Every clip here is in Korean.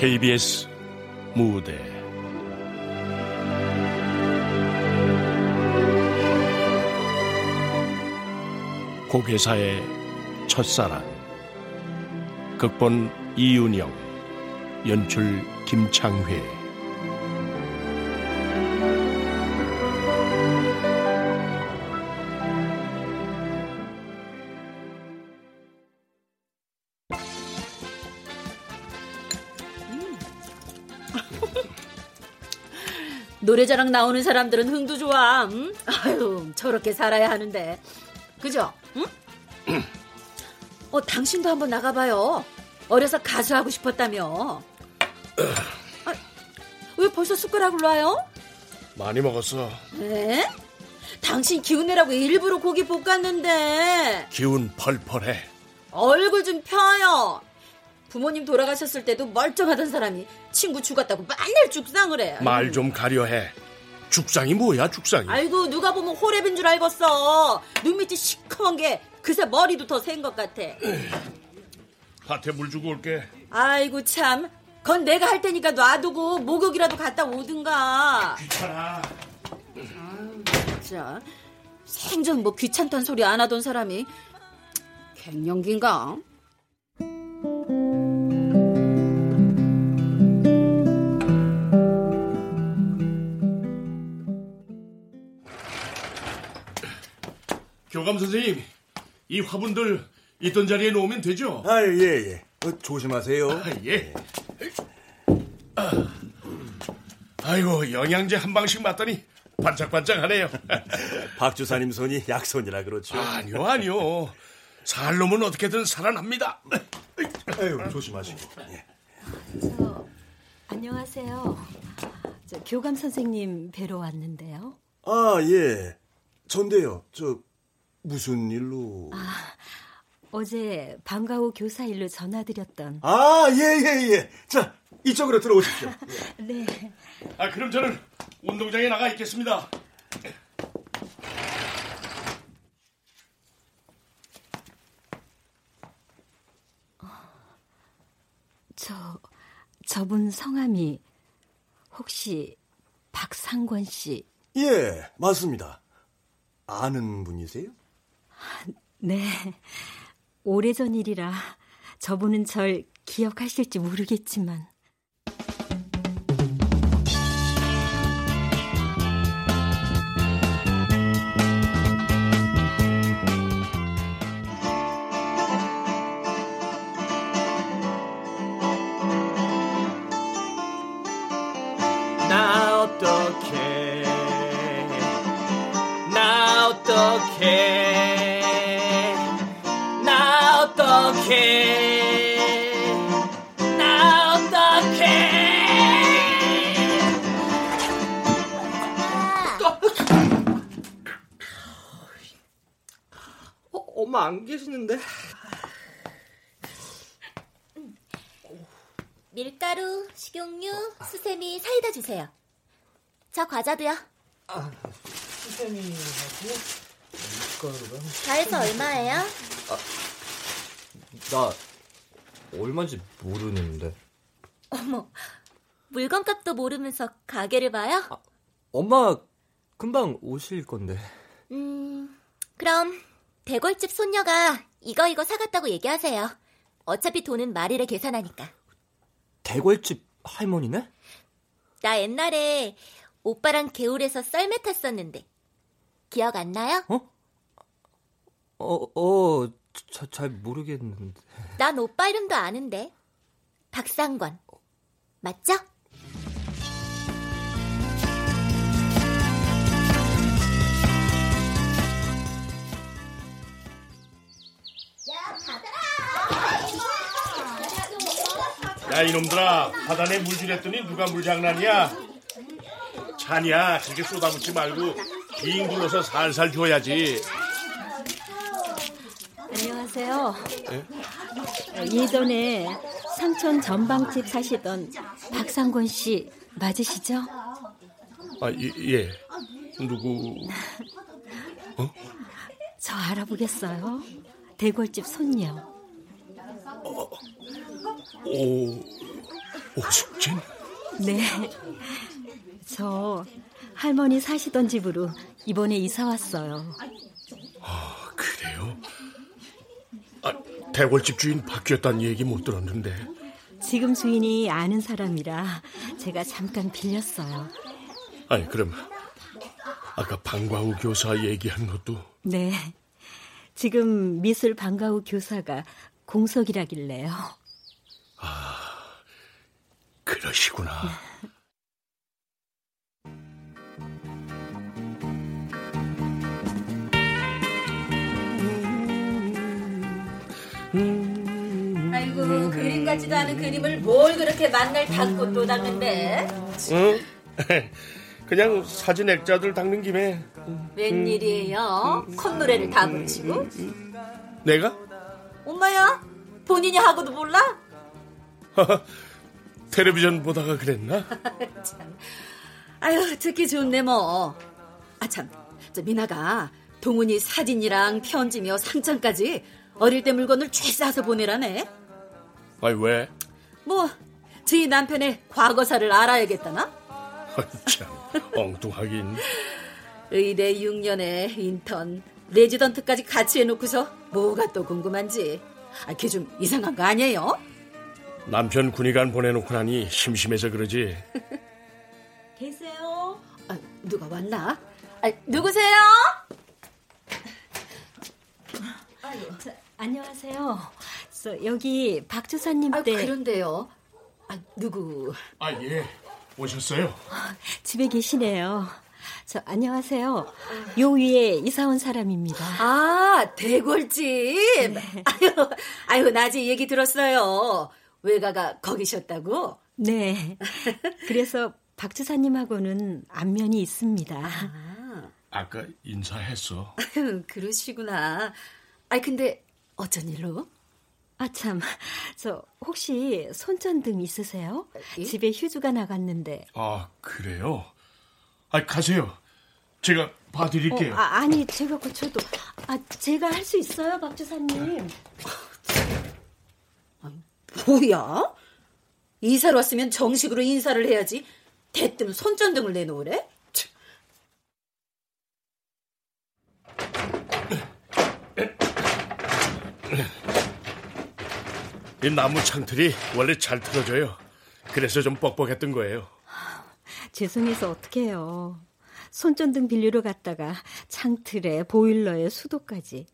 KBS 무대. 고개사의 첫사랑 극본 이윤영 연출 김창회 노래자랑 나오는 사람들은 흥도 좋아. 응? 아유, 저렇게 살아야 하는데. 그죠? 응? 어, 당신도 한번 나가봐요. 어려서 가수하고 싶었다며. 아, 왜 벌써 숟가락을 놔요? 많이 먹었어. 네? 당신 기운 내라고 일부러 고기 볶았는데. 기운 펄펄해. 얼굴 좀 펴요. 부모님 돌아가셨을 때도 멀쩡하던 사람이 친구 죽었다고 맨날 죽상을 해. 말 좀 가려해. 죽상이 뭐야, 죽상이? 아이고, 누가 보면 호랩인 줄 알겠어. 눈 밑이 시커먼 게 그새 머리도 더 센 것 같아. 밭에 물 주고 올게. 아이고, 참. 그건 내가 할 테니까 놔두고 목욕이라도 갔다 오든가. 귀찮아. 아유, 진짜. 생전 뭐 귀찮단 소리 안 하던 사람이 갱년기인가? 교감 선생님, 이 화분들 있던 자리에 놓으면 되죠? 아, 예, 예. 어, 조심하세요. 아, 예. 아, 아이고, 영양제 한 방씩 맞더니 반짝반짝하네요. 박 주사님 손이 약손이라 그렇죠. 아니요, 아니요. 살 놈은 어떻게든 살아납니다. 아유, 조심하시고. 예. 저, 안녕하세요. 저, 교감 선생님 뵈러 왔는데요. 아, 예. 전데요. 저 무슨 일로? 아, 어제 방과후 교사 일로 전화드렸던. 아, 예, 예, 예. 자, 이쪽으로 들어오십시오. 네. 아, 그럼 저는 운동장에 나가 있겠습니다. 저, 저분 성함이 혹시 박상권 씨? 예, 맞습니다. 아는 분이세요? 네. 오래전 일이라 저분은 절 기억하실지 모르겠지만. 안 계시는데 밀가루, 식용유, 수세미, 사이다 주세요 저 과자도요 아, 수세미하고 밀가루랑 다 해서 얼마예요? 아, 나 얼마인지 모르는데. 어머, 물건값도 모르면서 가게를 봐요? 아, 엄마 금방 오실 건데. 음, 그럼 대골집 손녀가 이거 이거 사갔다고 얘기하세요. 어차피 돈은 말일에 계산하니까. 대골집 할머니네? 나 옛날에 오빠랑 개울에서 썰매 탔었는데 기억 안 나요? 어? 어, 어, 자, 잘 모르겠는데. 난 오빠 이름도 아는데. 박상권. 맞죠? 야 이놈들아 바다에 물질 했더니 누가 물장난이야 잔이야 그렇게 쏟아붓지 말고 빙 둘러서 살살 줘야지 안녕하세요. 예? 예전에 삼촌 전방집 사시던 박상권 씨 맞으시죠? 아, 예, 예. 누구? 어? 저 알아보겠어요. 대골집 손녀. 어, 오, 오숙진? 네. 저 할머니 사시던 집으로 이번에 이사 왔어요. 아, 그래요? 아, 대골집 주인 바뀌었다는 얘기 못 들었는데. 지금 주인이 아는 사람이라 제가 잠깐 빌렸어요. 아니, 그럼 아까 방과후 교사 얘기한 것도 네. 지금 미술 방과후 교사가 공석이라길래요. 아, 그러시구나. 아이고 그림 같지도 않은 그림을 뭘 그렇게 만날 닦고 또 닦는데? 응? 그냥 사진 액자들 닦는 김에 웬일이에요? 콧노래를 다 붙이고? 내가? 엄마야? 본인이 하고도 몰라? 텔레비전 보다가 그랬나? 참. 아유 듣기 좋네 뭐. 아 참, 저 미나가 동훈이 사진이랑 편지며 상장까지 어릴 때 물건을 쥐 싸서 보내라네. 아니 왜? 뭐, 저희 남편의 과거사를 알아야겠다나? 참 엉뚱하긴. 의대 6년에 인턴, 레지던트까지 같이 해놓고서 뭐가 또 궁금한지. 아, 걔 좀 이상한 거 아니에요? 남편 군의관 보내놓고 나니 심심해서 그러지. 계세요? 아, 누가 왔나? 아, 누구세요? 저, 안녕하세요. 저, 여기 박 주사님 아, 때 그런데요. 아, 누구? 아 예, 오셨어요? 집에 계시네요. 저 안녕하세요. 요 위에 이사 온 사람입니다. 아, 대골집. 아유, 아유, 낮에 얘기 들었어요. 외가가 거기셨다고? 네. 그래서 박 주사님하고는 안면이 있습니다. 아, 아까 인사했어. 그러시구나. 아이, 근데 어쩐 일로? 아, 참. 저, 혹시 손전등 있으세요? 예? 집에 휴주가 나갔는데. 아 그래요? 아 가세요. 제가 봐드릴게요. 어, 아, 아니, 제가 고쳐도. 아, 제가 할 수 있어요, 박 주사님. 뭐야? 이사를 왔으면 정식으로 인사를 해야지. 대뜸 손전등을 내놓으래? 참. 이 나무 창틀이 원래 잘 틀어져요. 그래서 좀 뻑뻑했던 거예요. 죄송해서 어떡해요. 손전등 빌리러 갔다가 창틀에 보일러에 수도까지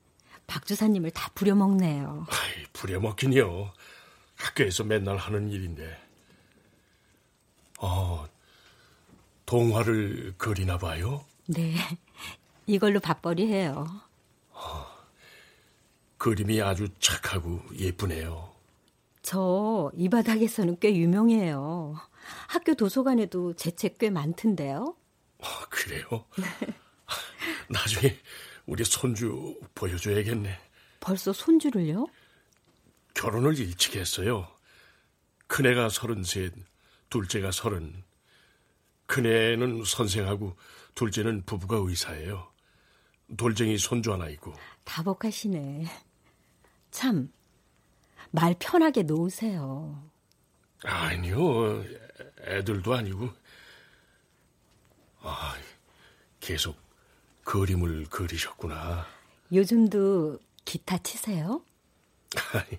박 주사님을 다 부려먹네요. 아이, 부려먹긴요. 학교에서 맨날 하는 일인데. 어, 동화를 그리나 봐요? 네. 이걸로 밥벌이 해요. 그림이 아주 착하고 예쁘네요. 저 이 바닥에서는 꽤 유명해요. 학교 도서관에도 제 책 꽤 많던데요. 아, 그래요? 나중에 우리 손주 보여줘야겠네. 벌써 손주를요? 결혼을 일찍 했어요. 큰애가 서른셋, 둘째가 서른. 큰애는 선생하고 둘째는 부부가 의사예요. 돌쟁이 손주 하나 있고. 다복하시네. 참, 말 편하게 놓으세요. 아니요, 애들도 아니고. 아, 계속 그림을 그리셨구나. 요즘도 기타 치세요? 아니,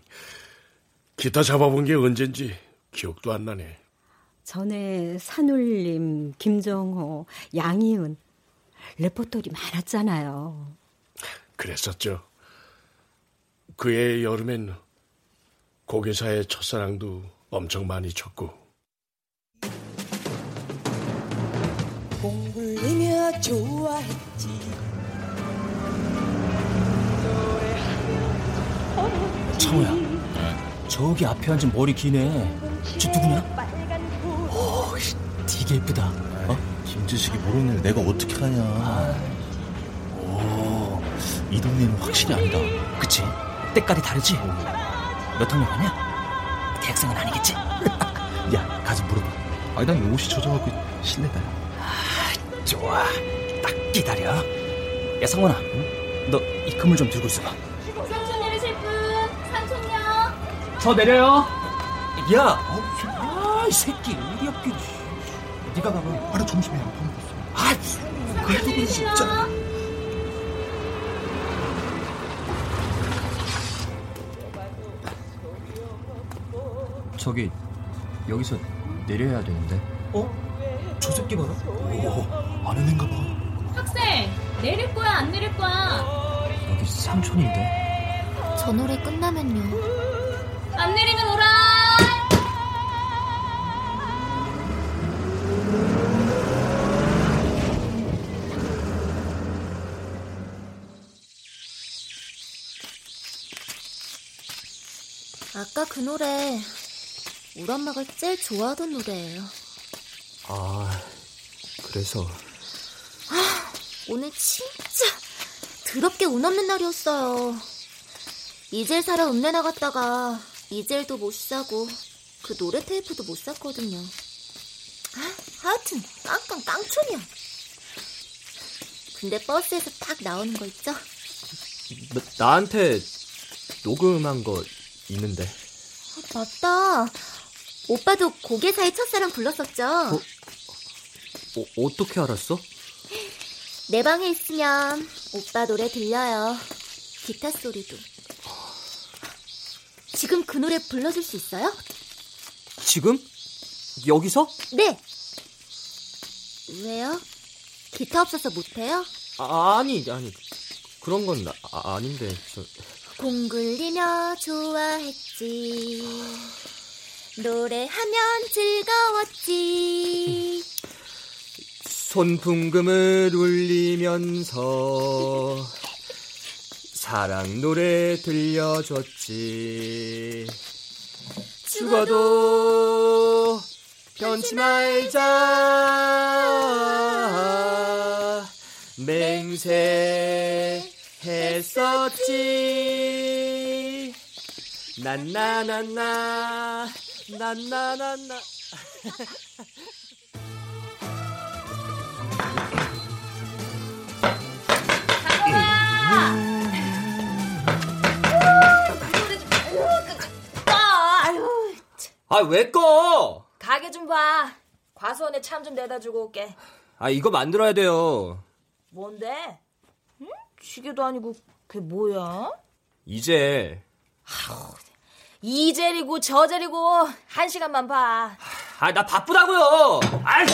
기타 잡아본 게 언젠지 기억도 안 나네. 전에 산울림, 김정호, 양희은 레퍼토리 많았잖아요. 그랬었죠. 그해 여름엔 고개사의 첫사랑도 엄청 많이 쳤고. 저기 앞에 앉은 머리 기네. 저 누구냐? 오, 되게 예쁘다. 어? 김지식이 모르는 일 내가 어떻게 하냐. 오, 이 동네는 확실히 아니다. 그치? 때깔이 다르지? 몇 학년 가냐? 대학생은 아니겠지? 야, 가서 물어봐. 아니, 난 옷이 젖어갖고 실례다. 아, 좋아. 딱 기다려. 야, 성원아. 너이 그물 좀 들고 있어봐. 저 내려요. 야, 아, 이 새끼 우리 학교. 네가 가봐. 아나 점심에 안 먹었어. 아, 그래도 진짜. 저기 여기서 내려야 되는데. 어? 저 새끼 봐라. 오, 아는 애인가 봐. 학생, 내릴 거야, 안 내릴 거야? 여기 삼촌인데. 저 노래 끝나면요. 아까 그 노래, 우리 엄마가 제일 좋아하던 노래예요. 아, 그래서 오늘 진짜 더럽게 운 없는 날이었어요. 이젤 사러 읍내 나갔다가 이젤도 못 사고 그 노래 테이프도 못 샀거든요. 아, 하여튼 깡깡 깡촌이야. 근데 버스에서 딱 나오는 거 있죠? 나, 나한테 녹음한 거 있는데. 아, 맞다. 오빠도 고개사의 첫사랑 불렀었죠? 어? 어, 어떻게 알았어? 내 방에 있으면 오빠 노래 들려요. 기타 소리도. 지금 그 노래 불러줄 수 있어요? 지금? 여기서? 네. 왜요? 기타 없어서 못해요? 아, 아니, 아니. 그런 건 아, 아닌데. 저... 공 굴리며 좋아했지. 노래하면 즐거웠지. 손풍금을 울리면서 사랑 노래 들려줬지. 죽어도 변치 말자. 맹세 했었지. 난나난나, 난나난나. 아유, 아, 왜 꺼? 가게 좀 봐. 과수원에 참 좀 내다 주고 올게. 아, 이거 만들어야 돼요. 뭔데? 응? 시계도 아니고 그게 뭐야? 이제. 이 젤이고 저 젤이고 한 시간만 봐. 아, 나 바쁘다고요. 아이.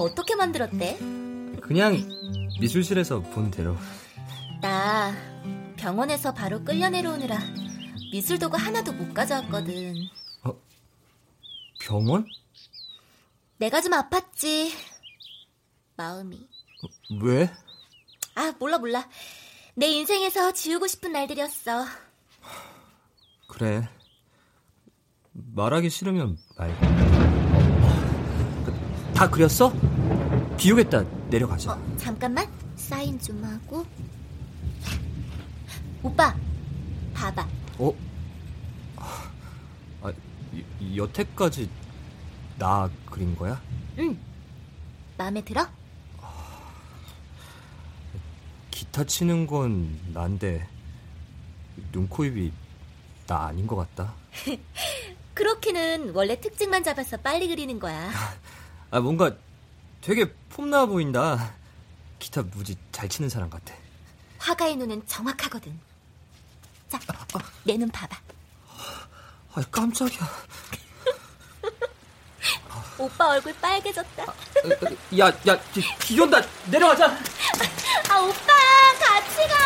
어떻게 만들었대? 그냥 미술실에서 본 대로. 나 병원에서 바로 끌려 내려오느라 미술 도구 하나도 못 가져왔거든. 병원? 내가 좀 아팠지. 마음이. 왜? 아, 몰라, 몰라. 내 인생에서 지우고 싶은 날들이었어. 그래. 말하기 싫으면 말고. 다 그렸어? 비우겠다. 내려가자. 어, 잠깐만. 사인 좀 하고. 오빠, 봐봐. 어? 아, 이- 여태까지 나 그린 거야? 응. 마음에 들어? 기타 치는 건 난데 눈, 코, 입이 나 아닌 것 같다. 크로키는 원래 특징만 잡아서 빨리 그리는 거야. 아, 뭔가 되게 폼나 보인다. 기타 무지 잘 치는 사람 같아. 화가의 눈은 정확하거든. 자, 내눈 봐봐. 아, 깜짝이야. 오빠 얼굴 빨개졌다. 야, 야, 비, 비 온다. 내려가자. 아, 오빠, 같이 가.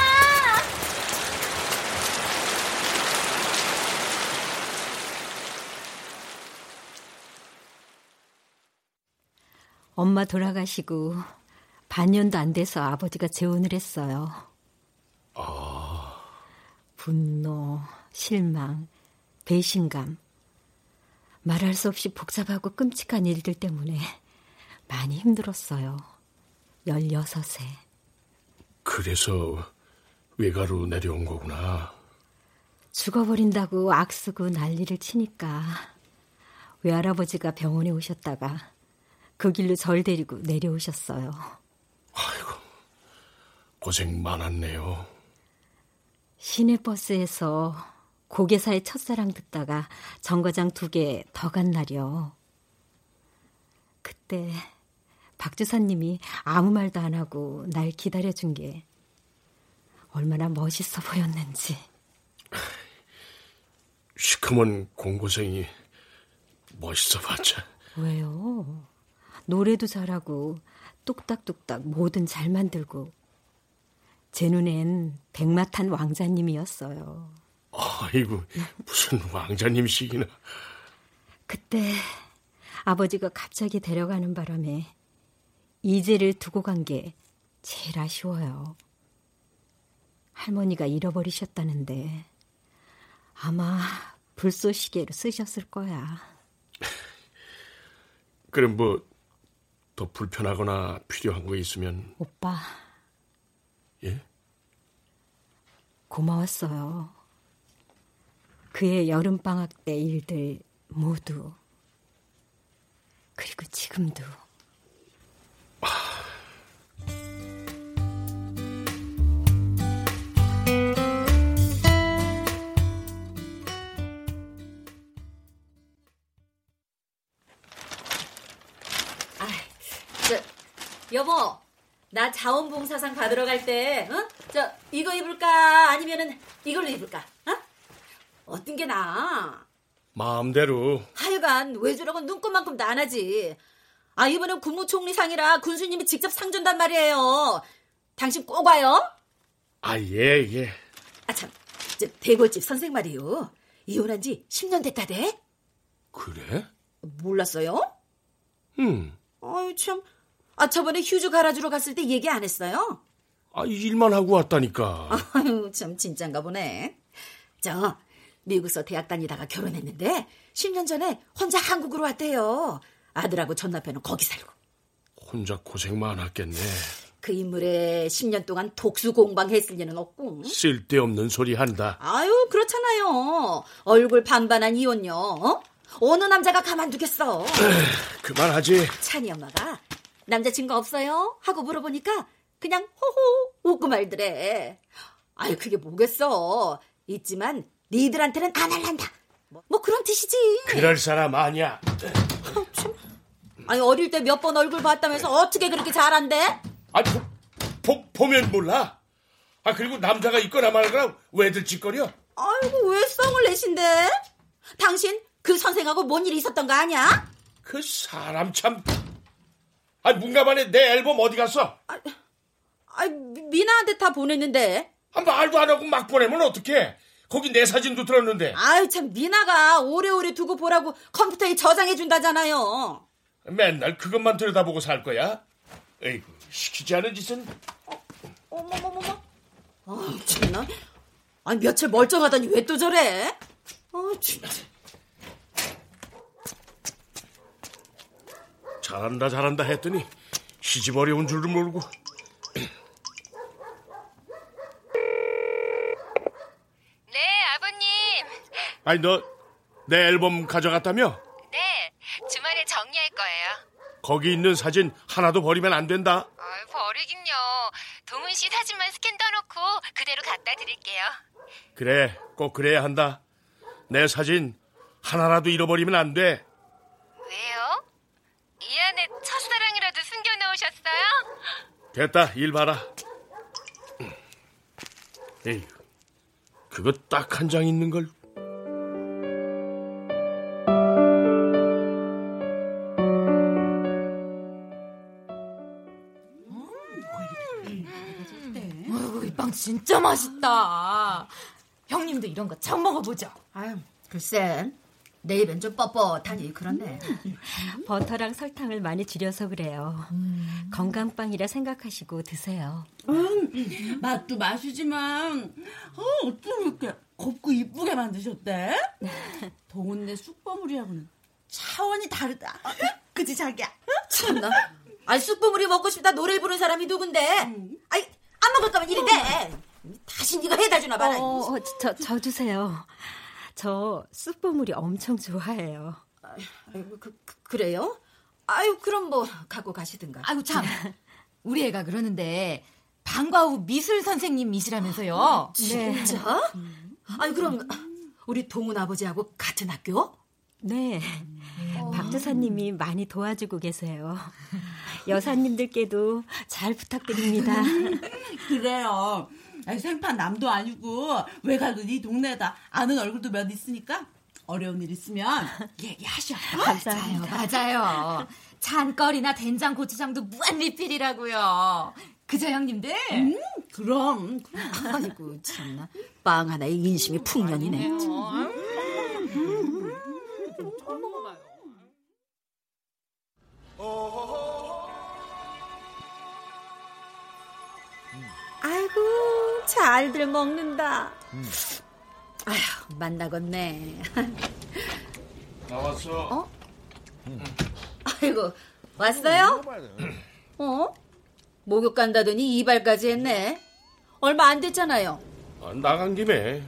엄마 돌아가시고 반년도 안 돼서 아버지가 재혼을 했어요. 아. 분노, 실망, 배신감. 말할 수 없이 복잡하고 끔찍한 일들 때문에 많이 힘들었어요. 16세. 그래서 외가로 내려온 거구나. 죽어버린다고 악쓰고 난리를 치니까 외할아버지가 병원에 오셨다가 그 길로 절 데리고 내려오셨어요. 아이고, 고생 많았네요. 시내버스에서 고개사의 첫사랑 듣다가 정거장 두 개 더 간 날이요. 그때 박 주사님이 아무 말도 안 하고 날 기다려준 게 얼마나 멋있어 보였는지. 시커먼 공고생이 멋있어 봤자. 왜요? 노래도 잘하고 뚝딱뚝딱 뭐든 잘 만들고 제 눈엔 백마탄 왕자님이었어요. 아이고 무슨 왕자님식이나. 그때 아버지가 갑자기 데려가는 바람에 이제를 두고 간 게 제일 아쉬워요. 할머니가 잃어버리셨다는데 아마 불쏘시개로 쓰셨을 거야. 그럼 뭐 더 불편하거나 필요한 거 있으면 오빠. 예? 고마웠어요. 그의 여름 방학 때 일들 모두. 그리고 지금도. 저, 여보, 나 자원봉사상 받으러 갈 때, 어? 저, 이거 입을까? 아니면은 이걸로 입을까? 어? 어떤 게 나아? 마음대로. 하여간 외주라고 눈곱만큼도 안 하지. 아, 이번엔 국무총리상이라 군수님이 직접 상 준단 말이에요. 당신 꼭 와요? 아, 예, 예. 아, 참. 저, 대골집 선생 말이요. 이혼한 지 10년 됐다대? 그래? 몰랐어요? 음. 아유, 참. 아, 저번에 휴주 갈아주러 갔을 때 얘기 안 했어요? 아, 일만 하고 왔다니까. 아유, 참, 진짠가 보네. 저, 미국서 대학 다니다가 결혼했는데, 10년 전에 혼자 한국으로 왔대요. 아들하고 전 남편은 거기 살고. 혼자 고생 많았겠네. 그 인물에 10년 동안 독수 공방했을 리는 없고. 쓸데없는 소리 한다. 아유, 그렇잖아요. 얼굴 반반한 이혼녀, 어? 어느 남자가 가만두겠어. 그만하지. 찬이 엄마가 남자친구 없어요? 하고 물어보니까 그냥 호호 웃고 말더래. 아유, 그게 뭐겠어. 있지만 니들한테는 안 할란다. 뭐, 뭐 그런 뜻이지. 그럴 사람 아니야. 아니, 어릴 때 몇 번 얼굴 봤다면서 어떻게 그렇게 잘한대? 아, 보, 보, 보면 몰라. 아, 그리고 남자가 있거나 말거나 왜들 짓거려? 아이고, 왜 썽을 내신데? 당신 그 선생하고 뭔 일이 있었던 거 아니야? 그 사람 참. 아, 문가반에 내 앨범 어디 갔어? 아, 아 미나한테 다 보냈는데. 아, 말도 안 하고 막 보내면 어떡해? 거기 내 사진도 들었는데. 아유, 참, 미나가 오래오래 두고 보라고 컴퓨터에 저장해준다잖아요. 맨날 그것만 들여다보고 살 거야? 에이구, 시키지 않은 짓은. 어머머머머. 아, 참나. 아니, 며칠 멀쩡하더니 왜 또 저래? 아, 진짜. 잘한다, 잘한다 했더니 시집 어려운 줄도 모르고. 네, 아버님. 아니, 너 내 앨범 가져갔다며? 네, 주말에 정리할 거예요. 거기 있는 사진 하나도 버리면 안 된다. 아유, 버리긴요. 동훈 씨 사진만 스캔 떠놓고 그대로 갖다 드릴게요. 그래, 꼭 그래야 한다. 내 사진 하나라도 잃어버리면 안 돼. 왜요? 이 안에 첫사랑이라도 숨겨놓으셨어요? 됐다, 일 봐라. 에이, 그거 딱 한 장 있는 걸. 어이구, 이빵 진짜 맛있다. 형님도 이런 거 처음 먹어보죠? 아유, 글쎄. 내 입엔 좀 뻣뻣하니 그렇네. 버터랑 설탕을 많이 줄여서 그래요. 음. 건강빵이라 생각하시고 드세요. 음, 맛도 맛이지만 어, 어쩜 이렇게 곱고 이쁘게 만드셨대? 동훈네 쑥버무리하고는 차원이 다르다. 그지 자기야? 참나. 아니 쑥버무리 먹고 싶다 노래 부르는 사람이 누군데? 아이 안 먹을 거면 이리 대. 다시 네가 해다 주나 봐라. 어, 어, 저, 저 주세요. 저 쑥버무리 엄청 좋아해요. 아이고, 그, 그, 래요 아유, 그럼 뭐 갖고 가시든가. 아이고 참. 우리 애가 그러는데 방과 후 미술 선생님이시라면서요. 네. 진짜? 아니 그럼 우리 동훈 아버지하고 같은 학교? 네. 음. 박 주사님이 많이 도와주고 계세요. 여사님들께도 잘 부탁드립니다. 그래요. 아니, 생판 남도 아니고 외가도 네 동네다 아는 얼굴도 몇 있으니까 어려운 일 있으면 얘기하셔. 감사합니다. 맞아요. 잔거리나 된장 고추장도 무한 리필이라고요. 그죠 형님들? 음, 그럼. 아이고 참나 빵 하나에 인심이 풍년이네. 아이고 잘들 먹는다. 음. 아휴 만나겠네. 나왔어. 어? 음. 아이고 왔어요? 어? 목욕 간다더니 이발까지 했네. 얼마 안 됐잖아요. 아, 나간 김에.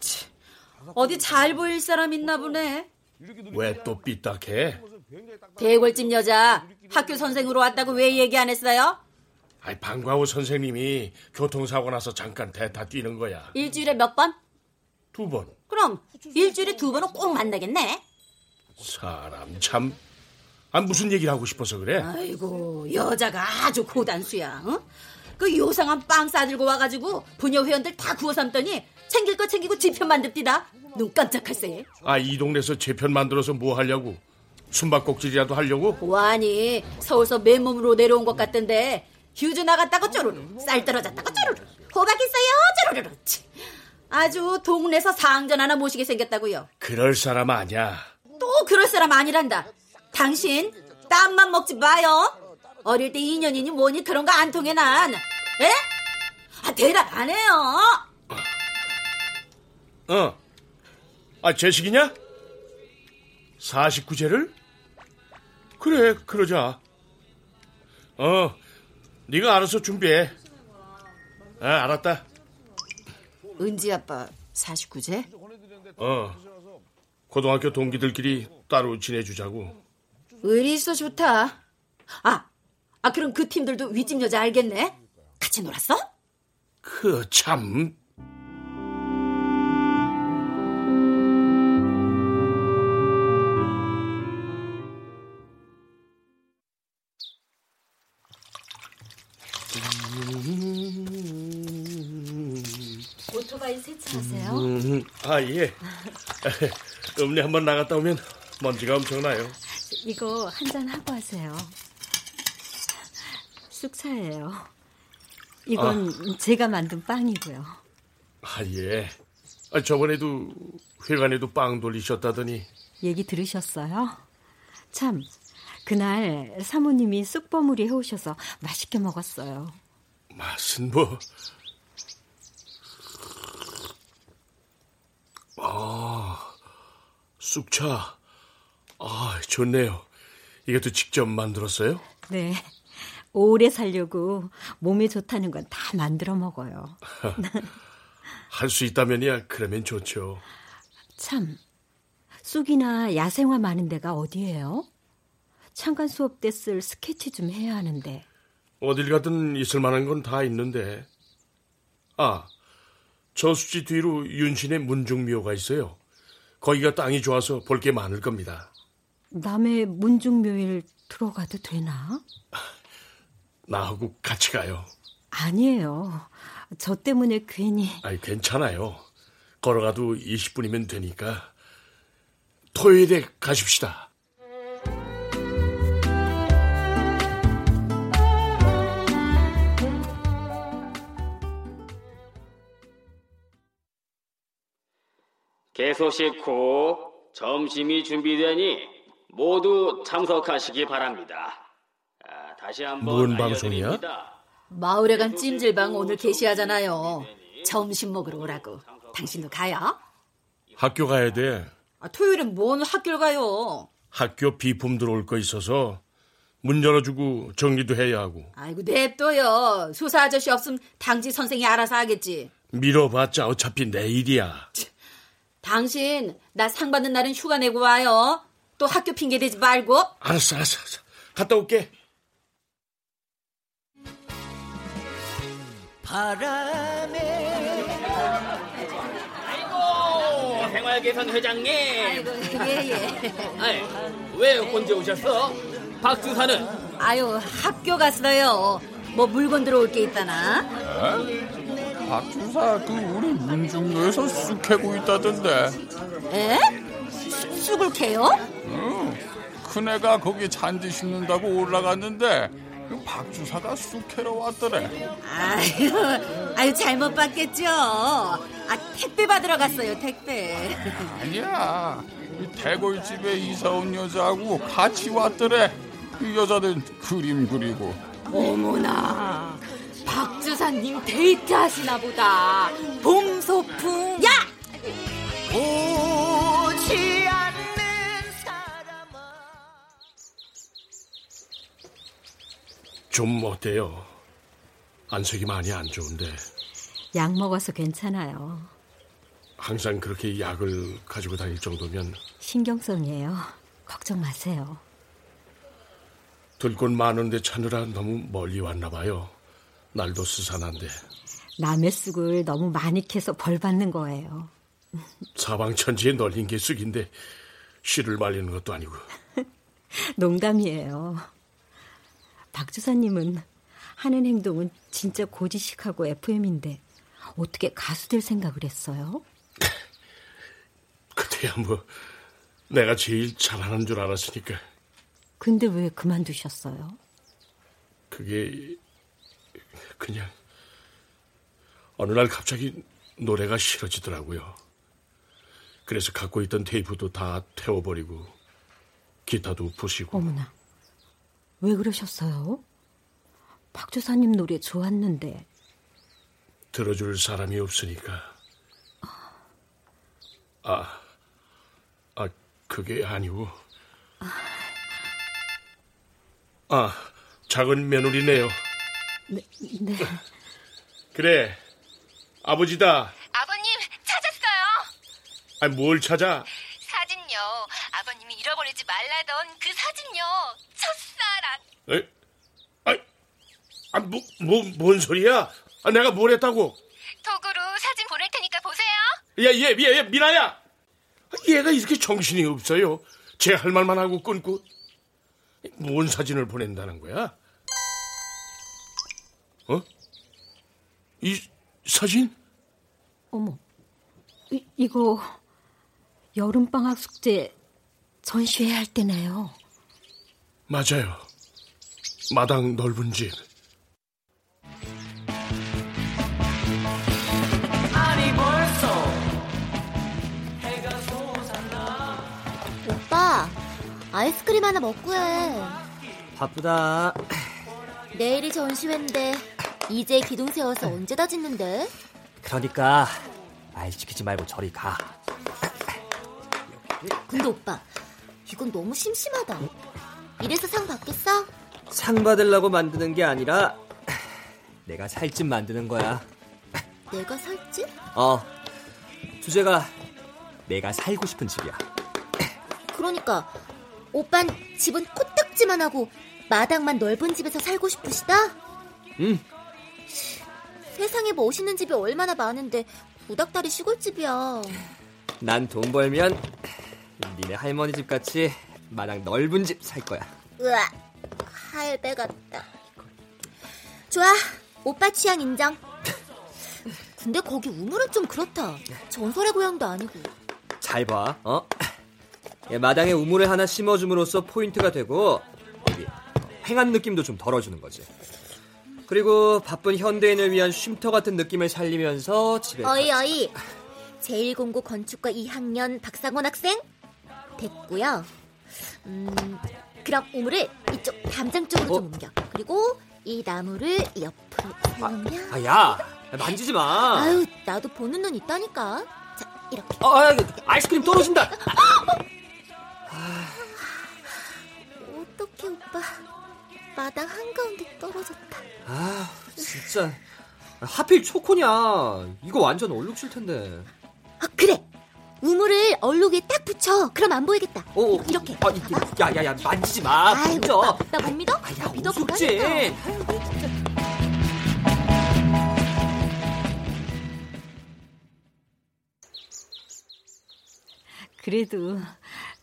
치, 어디 잘 보일 사람 있나 보네. 왜 또 삐딱해? 대골집 여자 학교 선생으로 왔다고 왜 얘기 안 했어요? 아이 방과후 선생님이 교통사고 나서 잠깐 대타 뛰는 거야. 일주일에 몇 번? 두 번. 그럼 일주일에 두 번은 꼭 만나겠네. 사람 참. 아 무슨 얘기를 하고 싶어서 그래? 아이고 여자가 아주 고단수야. 어? 그 요상한 빵 싸들고 와가지고 부녀 회원들 다 구워 삶더니 챙길 거 챙기고 지편 만듭디다. 눈 깜짝할 새. 아이 동네에서 제편 만들어서 뭐 하려고? 숨바꼭질이라도 하려고? 와니 서울서 맨몸으로 내려온 것 같던데 휴즈 나갔다고 쪼르르 쌀 떨어졌다고 쪼르르 호박 있어요? 쪼르르. 아주 동네에서 상전 하나 모시게 생겼다고요. 그럴 사람 아니야. 또 그럴 사람 아니란다. 당신 땀만 먹지 마요. 어릴 때 인연이니 뭐니 그런 거 안 통해 난. 에? 아 대답 안 해요. 어. 아 제식이냐? 49제를? 그래 그러자. 어 네가 알아서 준비해. 아 알았다. 은지 아빠 49제? 어 고등학교 동기들끼리 따로 지내주자고. 의리 있어 좋다. 아, 아 그럼 그 팀들도 윗집 여자 알겠네? 같이 놀았어? 그 참 하세요? 음, 아, 예. 음리 한번 나갔다 오면 먼지가 엄청나요. 이거 한 잔 하고 하세요. 쑥차예요. 이건 아. 제가 만든 빵이고요. 아, 예. 아, 저번에도 회관에도 빵 돌리셨다더니. 얘기 들으셨어요? 참, 그날 사모님이 쑥버무리 해오셔서 맛있게 먹었어요. 맛은 뭐 아, 쑥차. 아, 좋네요. 이것도 직접 만들었어요? 네. 오래 살려고 몸에 좋다는 건 다 만들어 먹어요. 할 수 있다면야 그러면 좋죠. 참, 쑥이나 야생화 많은 데가 어디예요? 창간 수업 때 쓸 스케치 좀 해야 하는데. 어딜 가든 있을 만한 건 다 있는데. 아, 저수지 뒤로 윤신의 문중묘가 있어요. 거기가 땅이 좋아서 볼 게 많을 겁니다. 남의 문중묘일 들어가도 되나? 나하고 같이 가요. 아니에요. 저 때문에 괜히. 아니, 괜찮아요. 걸어가도 20분이면 되니까. 토요일에 가십시다. 개소식 후 점심이 준비되니 모두 참석하시기 바랍니다. 아, 다시 한번 뭔 방송이야? 마을에 간 찜질방 오늘 개시하잖아요. 점심 먹으러 오라고. 당신도 가요? 학교 가야 돼. 아, 토요일엔 뭔 학교를 가요? 학교 비품 들어올 거 있어서 문 열어주고 정리도 해야 하고. 아이고 냅둬요. 수사 아저씨 없으면 당지 선생이 알아서 하겠지. 밀어봤자 어차피 내 일이야. 당신 나 상 받는 날은 휴가 내고 와요. 또 학교 핑계 대지 말고. 알았어, 알았어, 알았어. 갔다 올게. 바람에 아이고 생활개선 회장님 아이고 예예. 아이, 왜 언제 오셨어? 박주사는 아유 학교 갔어요. 뭐 물건 들어올 게 있다나? 박주사 그 우리 문중로에서 쑥 캐고 있다던데 에? 쑥을 캐요? 응. 큰애가 거기 잔디 심는다고 올라갔는데 그 박주사가 쑥 캐러 왔더래 아유, 아유 잘못 봤겠죠. 아 택배 받으러 갔어요 택배. 아니야 이 대골집에 이사 온 여자하고 같이 왔더래 이 여자는 그림 그리고 어머나 박주사님 데이트 하시나 보다. 봄 소풍. 야! 오지 않는 좀 어때요? 안색이 많이 안 좋은데 약 먹어서 괜찮아요. 항상 그렇게 약을 가지고 다닐 정도면 신경성이에요. 걱정 마세요. 들꽃 많은데 찾느라 너무 멀리 왔나 봐요. 날도 스산한데 남의 쑥을 너무 많이 캐서 벌 받는 거예요. 사방천지에 널린 게 쑥인데 씨를 말리는 것도 아니고 농담이에요. 박 주사님은 하는 행동은 진짜 고지식하고 FM인데 어떻게 가수 될 생각을 했어요? 그때야 뭐 내가 제일 잘하는 줄 알았으니까 근데 왜 그만두셨어요? 그게 그냥 어느 날 갑자기 노래가 싫어지더라고요. 그래서 갖고 있던 테이프도 다 태워버리고 기타도 부시고 어머나, 왜 그러셨어요? 박 주사님 노래 좋았는데 들어줄 사람이 없으니까 아, 아 그게 아니고 아 작은 며느리네요. 네, 네. 그래 아버지다. 아버님 찾았어요. 아니 뭘 찾아? 사진요. 아버님이 잃어버리지 말라던 그 사진요. 첫사랑. 에? 아, 아, 뭐, 뭐, 뭔 소리야? 아, 내가 뭘 했다고? 톡으로 사진 보낼 테니까 보세요. 야, 얘, 얘, 얘, 미나야! 얘가 이렇게 정신이 없어요. 제 할 말만 하고 끊고. 뭔 사진을 보낸다는 거야? 어? 이 사진? 어머, 이, 이거 여름방학 숙제 전시회 할 때네요. 맞아요. 마당 넓은 집. 아니 벌써 해가 솟았나 오빠, 아이스크림 하나 먹고 해. 바쁘다. 내일이 전시회인데 이제 기둥 세워서 언제 다 짓는데? 그러니까 말 시키지 말고 저리 가. 근데 오빠, 이건 너무 심심하다. 이래서 상 받겠어? 상 받으려고 만드는 게 아니라 내가 살집 만드는 거야. 내가 살지? 어. 주제가 내가 살고 싶은 집이야. 그러니까 오빤 집은 코딱지만 하고 마당만 넓은 집에서 살고 싶으시다? 응. 세상에 멋있는 집이 얼마나 많은데 구닥다리 시골집이야. 난 돈 벌면 니네 할머니 집 같이 마당 넓은 집 살 거야. 으아, 할배 같다. 좋아, 오빠 취향 인정. 근데 거기 우물은 좀 그렇다. 전설의 고향도 아니고. 잘 봐, 어? 예, 마당에 우물을 하나 심어줌으로써 포인트가 되고 여기 횡한 느낌도 좀 덜어주는 거지. 그리고 바쁜 현대인을 위한 쉼터 같은 느낌을 살리면서 집에 어이 어이. 제1공고 건축과 2학년 박상원 학생? 됐고요. 음, 그럼 우물을 이쪽 담장 쪽으로 좀 옮겨. 그리고 이 나무를 옆으로 세우면. 아, 야, 만지지 마. 아유, 나도 보는 눈 있다니까. 자, 이렇게. 아, 아, 아이스크림 떨어진다. 어떡해, 오빠. 마당 한가운데 떨어졌다. 아, 진짜. 하필 초코냐. 이거 완전 얼룩질 텐데. 아, 그래. 우물을 얼룩에 딱 붙여. 그럼 안 보이겠다. 오, 이렇게. 아, 이게, 야, 야, 야, 만지지 마. 아이고, 만져. 나못 믿어? 아, 야, 믿어볼까? 우습지. 그래도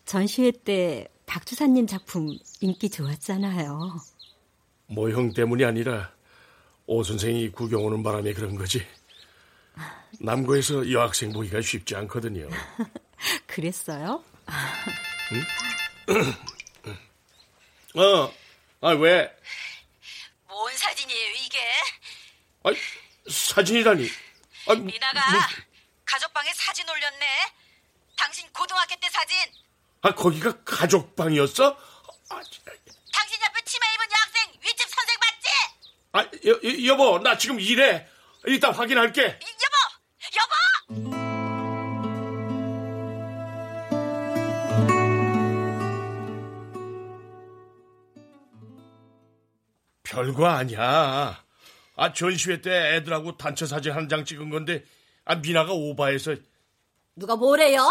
전시회 때 박주사님 작품 인기 좋았잖아요. 모형 때문이 아니라 오 선생이 구경 오는 바람에 그런 거지. 남고에서 여학생 보기가 쉽지 않거든요. 그랬어요? 어, 아 왜? 뭔 사진이에요 이게? 아, 사진이라니. 아, 뭐, 미나가 뭐, 가족방에 사진 올렸네. 당신 고등학교 때 사진. 아 거기가 가족방이었어? 당신 옆에 치마 입은 여학생 윗집 선생 맞지? 아, 여, 여, 여보, 나 지금 일해. 이따 확인할게. 여보, 여보. 별거 아니야. 아, 전시회 때 애들하고 단체 사진 한 장 찍은 건데, 아, 미나가 오바해서. 누가 뭐래요?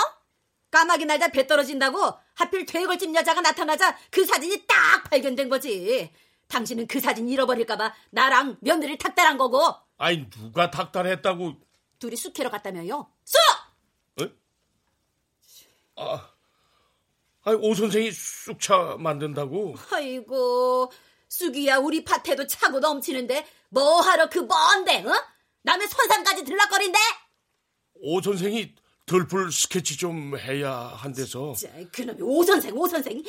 까마귀 날다 배 떨어진다고 하필 퇴걸집 여자가 나타나자 그 사진이 딱 발견된 거지. 당신은 그 사진 잃어버릴까봐 나랑 며느리를 탁달한 거고 아니, 누가 닥달했다고. 둘이 쑥 캐러 갔다며요. 쑥! 아, 아니, 오 선생이 쑥차 만든다고? 아이고 쑥이야 우리 밭에도 차고 넘치는데 뭐하러 그 먼데 어? 남의 선산까지 들락거린대? 오 선생이 덜풀 스케치 좀 해야 한대서. 자, 그놈이 오 선생 오 선생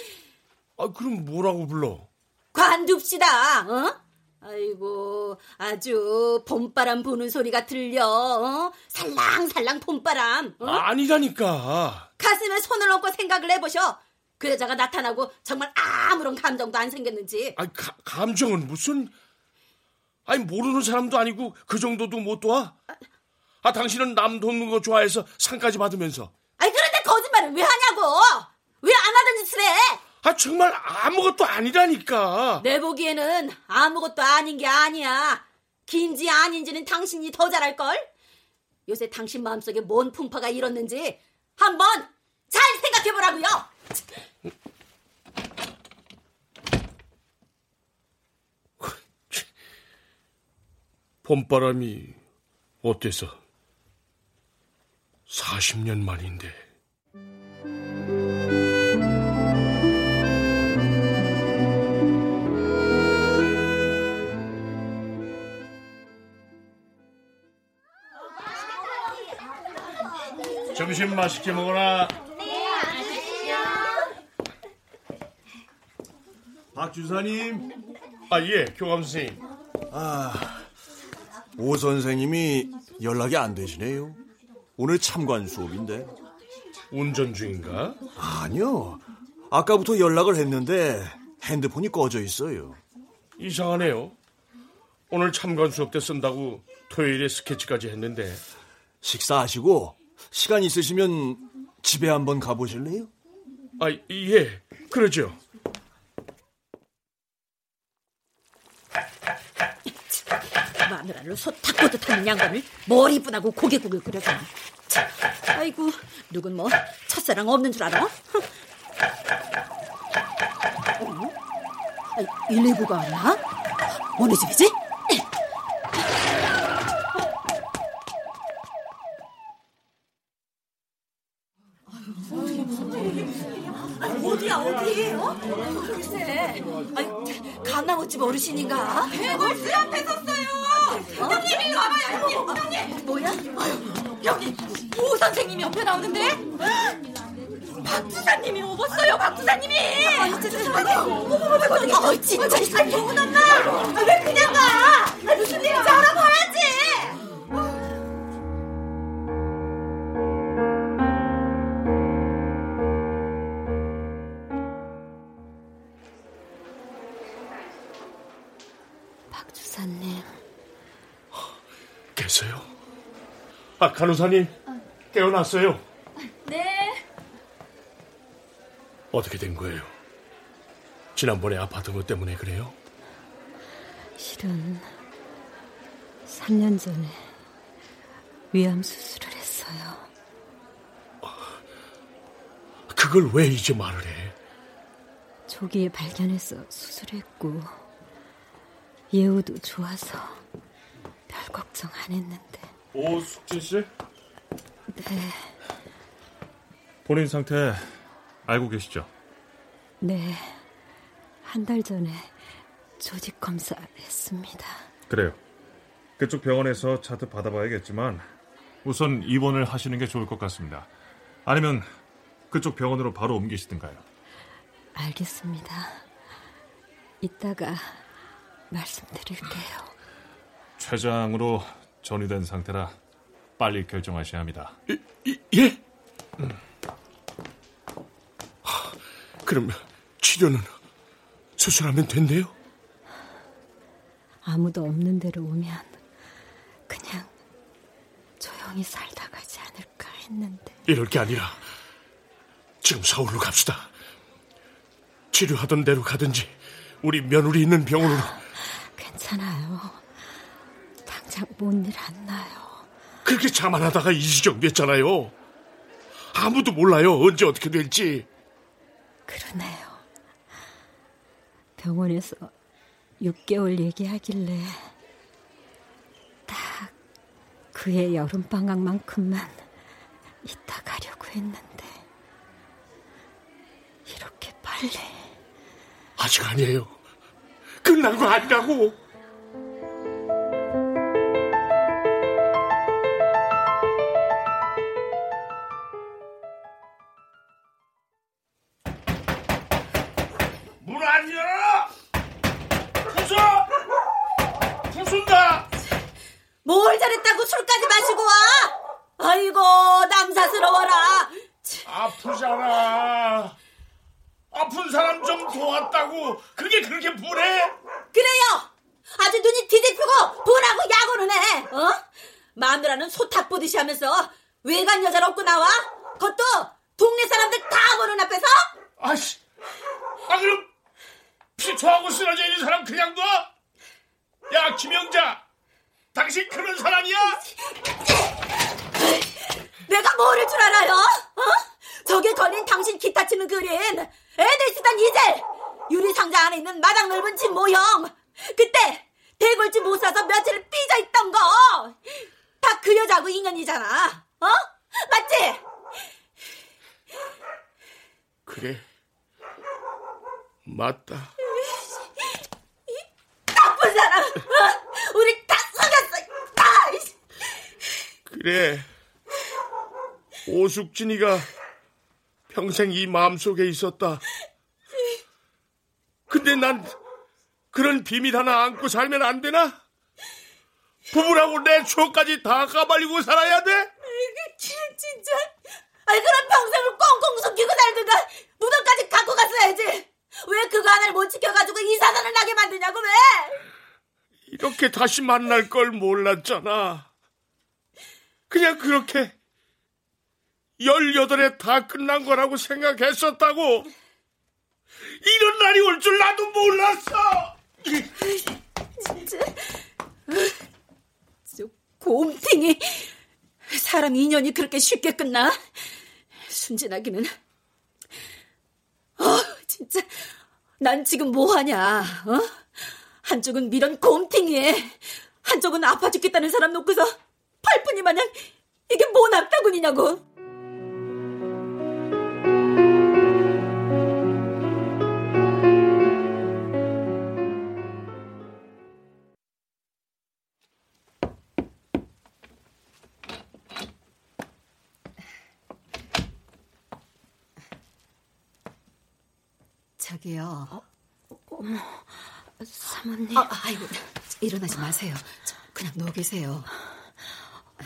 아, 그럼 뭐라고 불러? 관둡시다. 어? 아이고 아주 봄바람 부는 소리가 들려. 어? 살랑살랑 봄바람. 어? 아니라니까. 가슴에 손을 얹고 생각을 해보셔. 그 여자가 나타나고 정말 아무런 감정도 안 생겼는지. 아니, 가, 감정은 무슨. 아니, 모르는 사람도 아니고 그 정도도 못 도와? 아, 당신은 남 돕는 거 좋아해서 상까지 받으면서. 아니 그런데 거짓말을 왜 하냐고. 왜 안 하던 짓을 해? 아, 정말 아무것도 아니라니까. 내 보기에는 아무것도 아닌 게 아니야. 긴지 아닌지는 당신이 더 잘할걸? 요새 당신 마음속에 뭔 풍파가 일었는지 한번 잘 생각해보라고요. 봄바람이 어때서? 40년 만인데. 점심 맛있게 먹어라. 박 주사님. 아, 예, 교감 선생님. 아, 오 선생님이 연락이 안 되시네요. 오늘 참관 수업인데. 운전 중인가? 아니요. 아까부터 연락을 했는데 핸드폰이 꺼져 있어요. 이상하네요. 오늘 참관 수업 때 쓴다고 토요일에 스케치까지 했는데. 식사하시고 시간 있으시면 집에 한번 가보실래요? 아, 예, 그러죠. 마누라를 소 탁고도 타는 양반을 머리 이쁘다고 고개국을 끓여서 참, 아이고 누군 뭐 첫사랑 없는 줄 알아? 어? 119가 왔나? 어느 집이지? 어디야 어디? 어? 글쎄, 아니, 강남옷집 어르신인가? 대골 수염 뺏었어요. 형님 일로 와봐요. 형님, 형님. 뭐야? 아유, 여기 오 선생님이 옆에 나오는데. 박 주사님이 오셨어요. 박 주사님이. 아, 진짜 아니, 어, 진짜 아니, 좋은 엄마. 왜 그냥 가? 아, 무슨 일인지 알아봐야 아, 간호사님, 깨어났어요. 네. 어떻게 된 거예요? 지난번에 아파트 것 때문에 그래요? 실은 3년 전에 위암 수술을 했어요. 그걸 왜 이제 말을 해? 조기에 발견해서 수술했고 예후도 좋아서 별 걱정 안 했는데. 오 숙진 씨? 네, 본인 상태 알고 계시죠? 네. 한 달 전에 조직 검사 했습니다. 그래요. 그쪽 병원에서 차트 받아봐야겠지만 우선 입원을 하시는 게 좋을 것 같습니다. 아니면 그쪽 병원으로 바로 옮기시든가요. 알겠습니다. 이따가 말씀드릴게요. 췌장으로 전이된 상태라 빨리 결정하셔야 합니다. 예? 그럼 치료는 수술하면 된대요? 아무도 없는 데로 오면 그냥 조용히 살다 가지 않을까 했는데 이럴 게 아니라 지금 서울로 갑시다. 치료하던 대로 가든지 우리 며느리 있는 병원으로 괜찮아요. 당장 뭔 일 안 나요. 그렇게 자만하다가 이지정 됐잖아요. 아무도 몰라요. 언제 어떻게 될지. 그러네요. 병원에서 6개월 얘기하길래 딱 그의 여름방학만큼만 있다 가려고 했는데 이렇게 빨리 아직 아니에요. 끝난 거 아니라고. 하면서 외간 여자를 얻고 나와? 그것도 동네 사람들 다 보는 앞에서? 아씨, 아 그럼 피토하고 쓰러져 있는 사람 그냥 둬? 야 김영자, 당신 그런 사람이야? 내가 모를 줄 알아요? 어? 저기 걸린 당신 기타 치는 그림 애들 쓰던 이젤 유리 상자 안에 있는 마당 넓은 집 모형 그때 대골집 못 사서 며칠을 삐져 있던 거 다 그 여자하고 인연이잖아 어? 맞지? 그래, 맞다. 나쁜 사람 어? 우리 다 속였어 다 그래. 오숙진이가 평생 이 마음속에 있었다. 근데 난 그런 비밀 하나 안고 살면 안 되나? 부부라고 내 추억까지 다 까발리고 살아야 돼? 아이고, 진짜. 아니, 그럼 평생을 꽁꽁 숨기고 살든가, 무덤까지 갖고 갔어야지. 왜 그거 하나를 못 지켜가지고 이 사단을 나게 만드냐고, 왜? 이렇게 다시 만날 걸 몰랐잖아. 그냥 그렇게 18에 다 끝난 거라고 생각했었다고. 이런 날이 올 줄 나도 몰랐어. 진짜. 저 곰탱이. 사람 인연이 그렇게 쉽게 끝나? 순진하기는. 어, 진짜. 난 지금 뭐 하냐, 어? 한쪽은 미련 곰탱이에, 한쪽은 아파 죽겠다는 사람 놓고서 팔뿐이 마냥 이게 뭔 악다군이냐고. 저기요. 어머, 사모님. 아, 아이고, 일어나지 마세요. 저, 그냥 누워 계세요.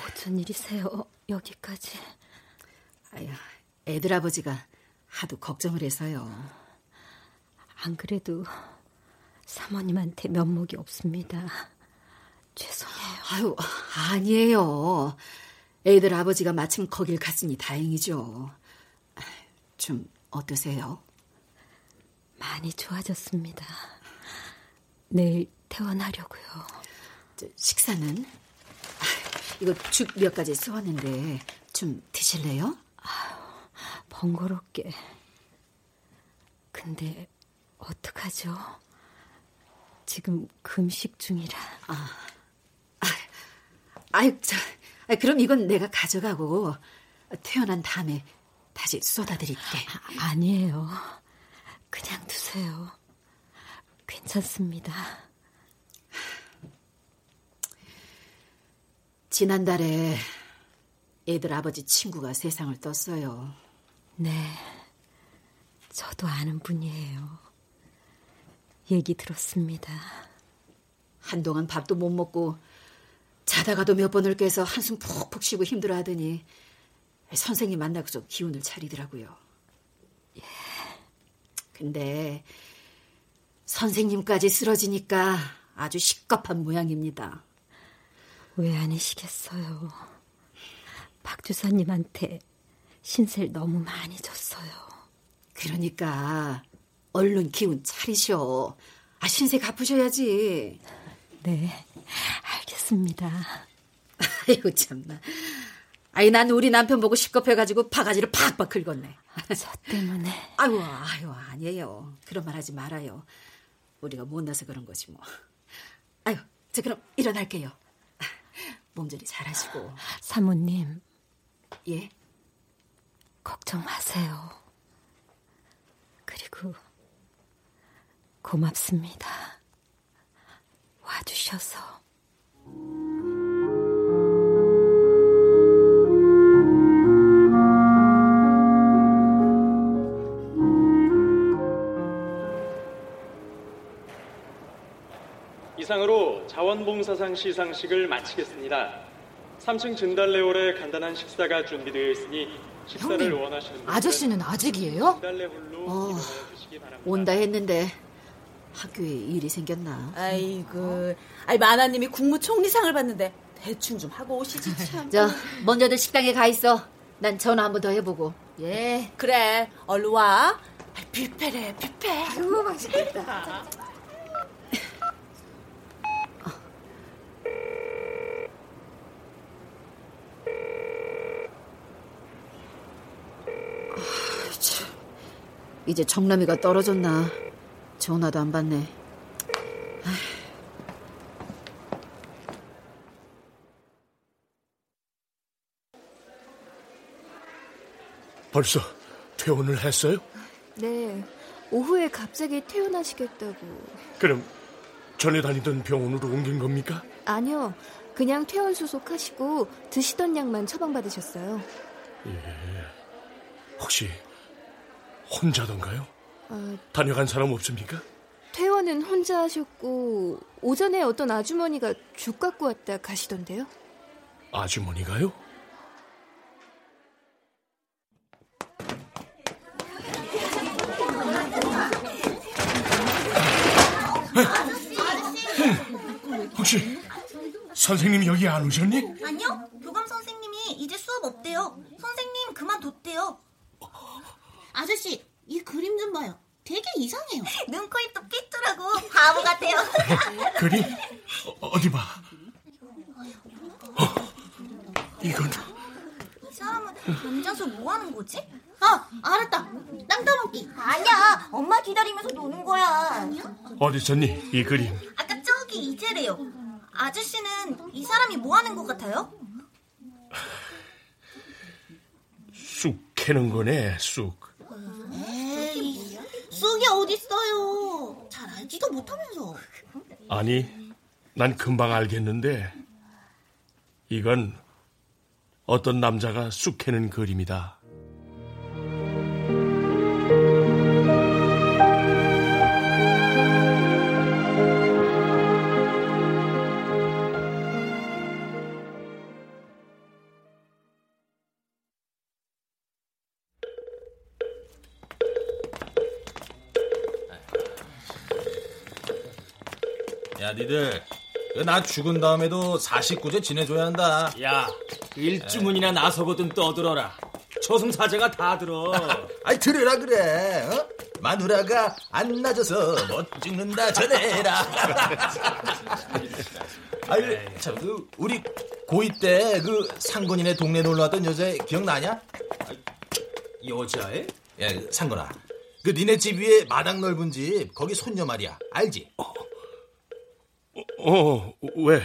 어쩐 일이세요, 여기까지. 아야, 애들 아버지가 하도 걱정을 해서요. 안 그래도 사모님한테 면목이 없습니다. 죄송해요. 아유, 아니에요. 애들 아버지가 마침 거길 갔으니 다행이죠. 좀 어떠세요? 많이 좋아졌습니다. 내일 퇴원하려고요. 저, 식사는? 아, 이거 죽 몇 가지 써왔는데 좀 드실래요? 아, 번거롭게. 근데 어떡하죠? 지금 금식 중이라. 아, 아 아유, 저, 아, 그럼 이건 내가 가져가고 태어난 다음에 다시 쏟아드릴게. 아, 아니에요. 그냥 두세요. 괜찮습니다. 지난달에 애들 아버지 친구가 세상을 떴어요. 네. 저도 아는 분이에요. 얘기 들었습니다. 한동안 밥도 못 먹고 자다가도 몇 번을 깨서 한숨 푹푹 쉬고 힘들어 하더니 선생님 만나고서 기운을 차리더라고요. 예. 근데 선생님까지 쓰러지니까 아주 식겁한 모양입니다. 왜 아니시겠어요? 박 주사님한테 신세를 너무 많이 줬어요. 그러니까 얼른 기운 차리셔. 아 신세 갚으셔야지. 네, 알겠습니다. 아이고 참나. 아이 난 우리 남편 보고 식겁해가지고 바가지를 팍팍 긁었네. 저 때문에. 아유 아유 아니에요. 그런 말 하지 말아요. 우리가 못나서 그런 거지 뭐. 아유 저 그럼 일어날게요. 몸조리 잘하시고. 사모님. 예? 걱정 마세요. 그리고 고맙습니다. 와주셔서. 이상으로 자원봉사상 시상식을 마치겠습니다. 3층 진달래홀에 간단한 식사가 준비되어 있으니 식사를 형님, 원하시는 분들은 아저씨는 아직이에요? 어. 온다 했는데 학교에 일이 생겼나? 아이고, 아이 마나님이 국무총리상을 받는데 대충 좀 하고 오시지 참. 저 먼저들 식당에 가 있어. 난 전화 한번 더 해보고. 예, 그래. 얼른 와. 뷔페래, 뷔페. 아유 맛있겠다. 이제 정남이가 떨어졌나? 전화도 안 받네. 벌써 퇴원을 했어요? 네. 오후에 갑자기 퇴원하시겠다고. 그럼 전에 다니던 병원으로 옮긴 겁니까? 아니요. 그냥 퇴원 수속하시고 드시던 약만 처방받으셨어요. 예. 혹시 혼자던가요? 아, 다녀간 사람 없습니까? 퇴원은 혼자 하셨고 오전에 어떤 아주머니가 죽 갖고 왔다 가시던데요. 아주머니가요? 혹시 선생님 여기 안 오셨니? 아니요, 교감 선생님이 이제 수업 없대요. 선생님 그만뒀대요. 아저씨, 이 그림 좀 봐요. 되게 이상해요. 눈, 코, 입도 삐뚤하고 바보 같아요. 그림? 어, 어디 봐. 어, 이건 이 사람은 앉아서 뭐 하는 거지? 아, 알았다. 땅 따먹기. 아니야, 엄마 기다리면서 노는 거야. 어디 있었니? 이 그림. 아까 저기 이제래요. 아저씨는 이 사람이 뭐 하는 것 같아요? 쑥 캐는 거네, 쑥. 쑥이 어딨어요. 잘 알지도 못하면서. 아니, 난 금방 알겠는데 이건 어떤 남자가 쑥 캐는 그림이다. 니들 나 죽은 다음에도 49제 지내줘야 한다. 야, 그 일주문이나 나서거든 떠들어라. 저승사자가 다 들어. 아이 들으라 그래. 어? 마누라가 안 낮아서 못 죽는다 전해라. 아유 참 그 우리 고2 때 그 상군이네 동네 놀러 왔던 여자 기억나냐? 여자애? 야 상군아. 그 니네 집 위에 마당 넓은 집 거기 손녀 말이야. 알지? 어, 왜?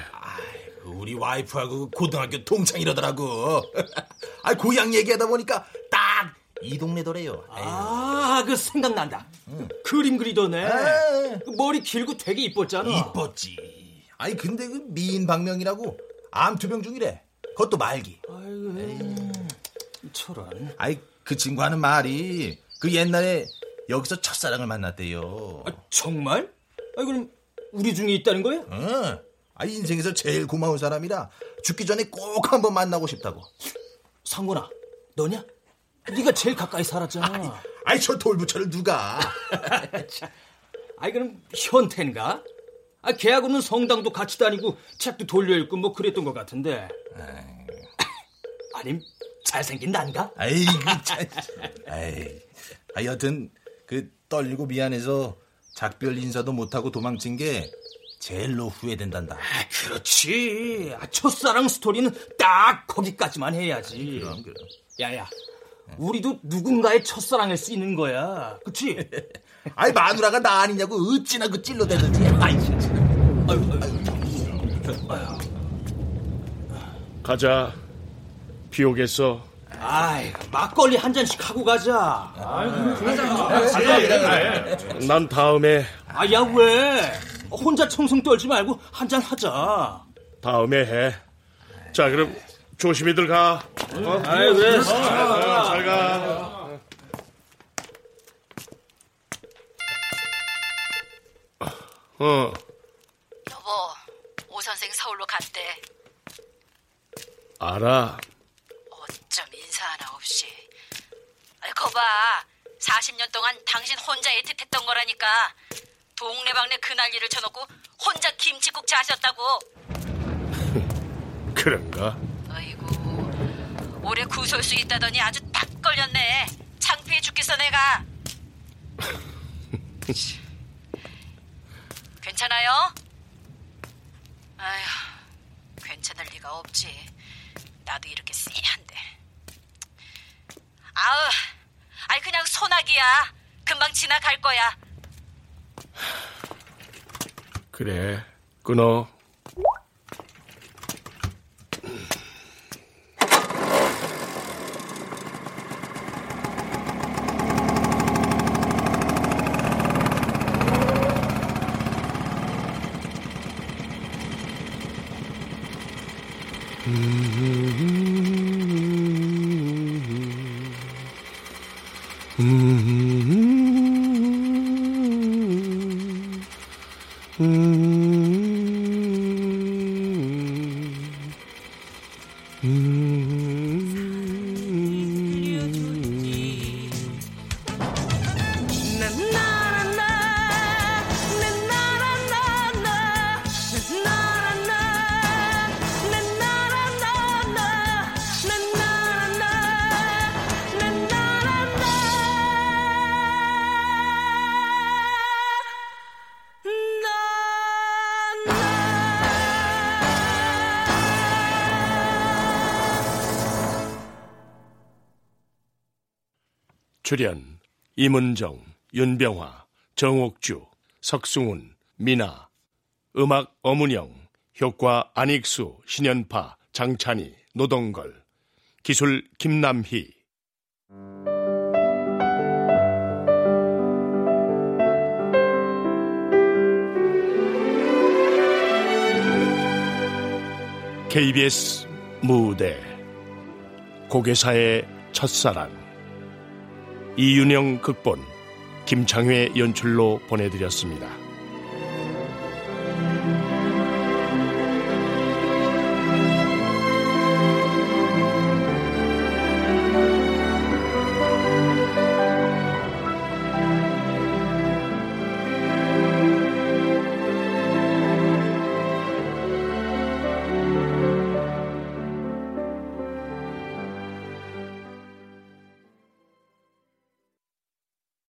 우리 와이프하고 고등학교 동창이라더라고. 아, 고향 얘기하다 보니까 딱 이 동네더래요. 아, 그 생각난다. 그림 그리더네. 아. 그 머리 길고 되게 이뻤잖아. 이뻤지. 아니, 근데 그 미인 방명이라고 암 투병 중이래. 그것도 말기. 저런. 아이, 그 친구 하는 말이 그 옛날에 여기서 첫사랑을 만났대요. 정말? 아, 그럼 우리 중에 있다는 거야? 응. 아, 인생에서 제일 고마운 사람이라 죽기 전에 꼭 한번 만나고 싶다고. 상곤아, 너냐? 네가 제일 가까이 살았잖아. 아이, 저 돌부처를 누가? 아이, 그럼 현태인가? 아, 걔하고는 성당도 같이 다니고 책도 돌려 읽고 뭐 그랬던 것 같은데. 아님 잘생긴 난가? 아이고, 참. 아이, 아, 여튼 그 떨리고 미안해서 작별 인사도 못하고 도망친 게 제일로 후회된단다. 아, 그렇지. 아, 첫사랑 스토리는 딱 거기까지만 해야지. 그럼, 그럼. 야야, 우리도 누군가의 첫사랑일 수 있는 거야. 그치? 아이, 마누라가 나 아니냐고 어찌나 그 찔러대는지. 아이, 진짜. 가자. 비 오겠어. 아이, 막걸리 한 잔씩 하고 가자. 난 다음에 아, 야, 왜? 혼자 청승 떨지 말고 한 잔 하자. 다음에 해. 자, 그럼 조심히들 가. 어? 아이, 왜? 어, 잘 가. 어, 여보, 오 선생 서울로 갔대. 알아. 거봐. 40년 동안 당신 혼자 애틋했던 거라니까. 동네방네 그 난리를 쳐놓고 혼자 김치국자 하셨다고. 그런가? 올해 구설수 있다더니 아주 딱 걸렸네. 창피해 죽겠어 내가. 괜찮아요? 아휴, 괜찮을 리가 없지. 나도 이렇게 쎄한데. 아우, 아이 그냥 소나기야. 금방 지나갈 거야. 그래. 끊어. 출연 임은정, 윤병화, 정옥주, 석승훈, 미나 음악 어문영 효과 안익수, 신연파, 장찬희, 노동걸 기술 김남희. KBS 무대 고개사의 첫사랑 이윤영 극본 김창회 연출로 보내드렸습니다.